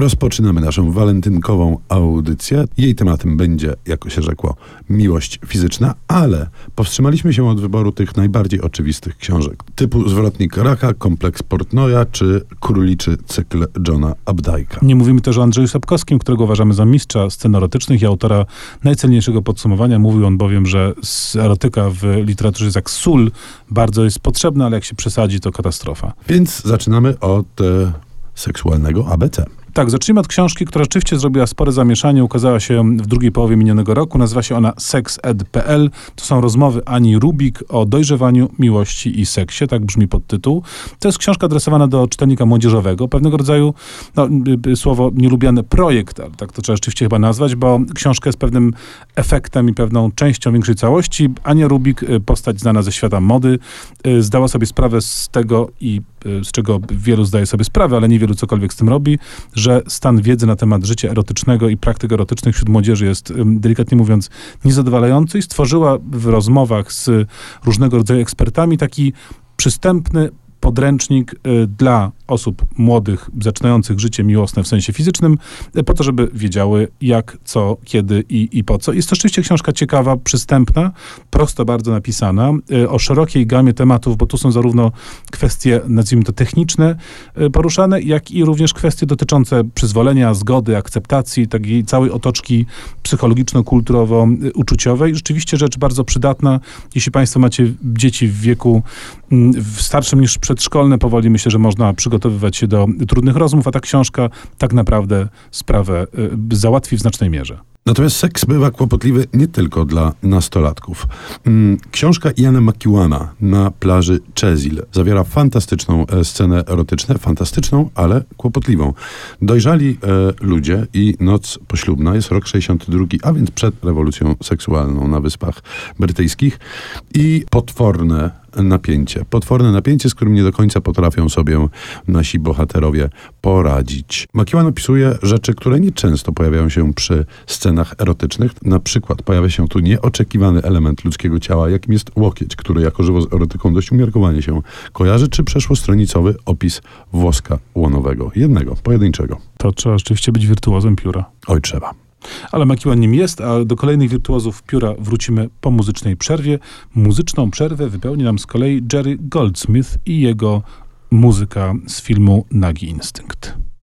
rozpoczynamy naszą walentynkową audycję. Jej tematem będzie, jako się rzekło, miłość fizyczna, ale powstrzymaliśmy się od wyboru tych najbardziej oczywistych książek, typu Zwrotnik Raka, Kompleks Portnoja czy Króliczy cykl Johna Updike'a. Nie mówimy też o Andrzeju Sapkowskim, którego uważamy za mistrza scen erotycznych i autora najcenniejszego podsumowania. Mówił on bowiem, że erotyka w literaturze jest jak sól, bardzo jest potrzebna, ale jak się przesadzi, to katastrofa. Więc zaczynamy od e, seksualnego ABC. Tak, zacznijmy od książki, która rzeczywiście zrobiła spore zamieszanie. Ukazała się w drugiej połowie minionego roku. Nazywa się ona sexed.pl. To są rozmowy Ani Rubik o dojrzewaniu, miłości i seksie. Tak brzmi podtytuł. To jest książka adresowana do czytelnika młodzieżowego. Pewnego rodzaju, no, y, y, słowo nielubiane, projekt, ale tak to trzeba rzeczywiście chyba nazwać, bo książka jest pewnym efektem i pewną częścią większej całości. Ania Rubik, y, postać znana ze świata mody, zdała sobie sprawę z tego i z czego wielu zdaje sobie sprawę, ale niewielu cokolwiek z tym robi, że stan wiedzy na temat życia erotycznego i praktyk erotycznych wśród młodzieży jest, delikatnie mówiąc, niezadowalający. I stworzyła w rozmowach z różnego rodzaju ekspertami taki przystępny podręcznik y, dla osób młodych, zaczynających życie miłosne w sensie fizycznym, y, po to, żeby wiedziały jak, co, kiedy i, i po co. Jest to rzeczywiście książka ciekawa, przystępna, prosto bardzo napisana, y, o szerokiej gamie tematów, bo tu są zarówno kwestie, nazwijmy to techniczne, poruszane, jak i również kwestie dotyczące przyzwolenia, zgody, akceptacji, takiej całej otoczki psychologiczno-kulturowo-uczuciowej. Rzeczywiście rzecz bardzo przydatna, jeśli Państwo macie dzieci w wieku mm, w starszym niż przedszkolne. Powoli myślę, że można przygotowywać się do trudnych rozmów, a ta książka tak naprawdę sprawę y, załatwi w znacznej mierze. Natomiast seks bywa kłopotliwy nie tylko dla nastolatków. Mm, książka Iana McEwana na plaży Chezil zawiera fantastyczną e, scenę erotyczną, fantastyczną, ale kłopotliwą. Dojrzali e, ludzie i noc poślubna jest rok 62, a więc przed rewolucją seksualną na Wyspach Brytyjskich i potworne napięcie. Potworne napięcie, z którym nie do końca potrafią sobie nasi bohaterowie poradzić. Makiwan opisuje rzeczy, które nieczęsto pojawiają się przy scenach erotycznych. Na przykład pojawia się tu nieoczekiwany element ludzkiego ciała, jakim jest łokieć, który jako żywo z erotyką dość umiarkowanie się kojarzy, czy przeszłostronicowy opis włoska łonowego. Jednego, pojedynczego. To trzeba rzeczywiście być wirtuozem pióra. Oj, trzeba. Ale Makiwan nim jest, a do kolejnych wirtuozów pióra wrócimy po muzycznej przerwie. Muzyczną przerwę wypełni nam z kolei Jerry Goldsmith i jego muzyka z filmu Nagi Instynkt.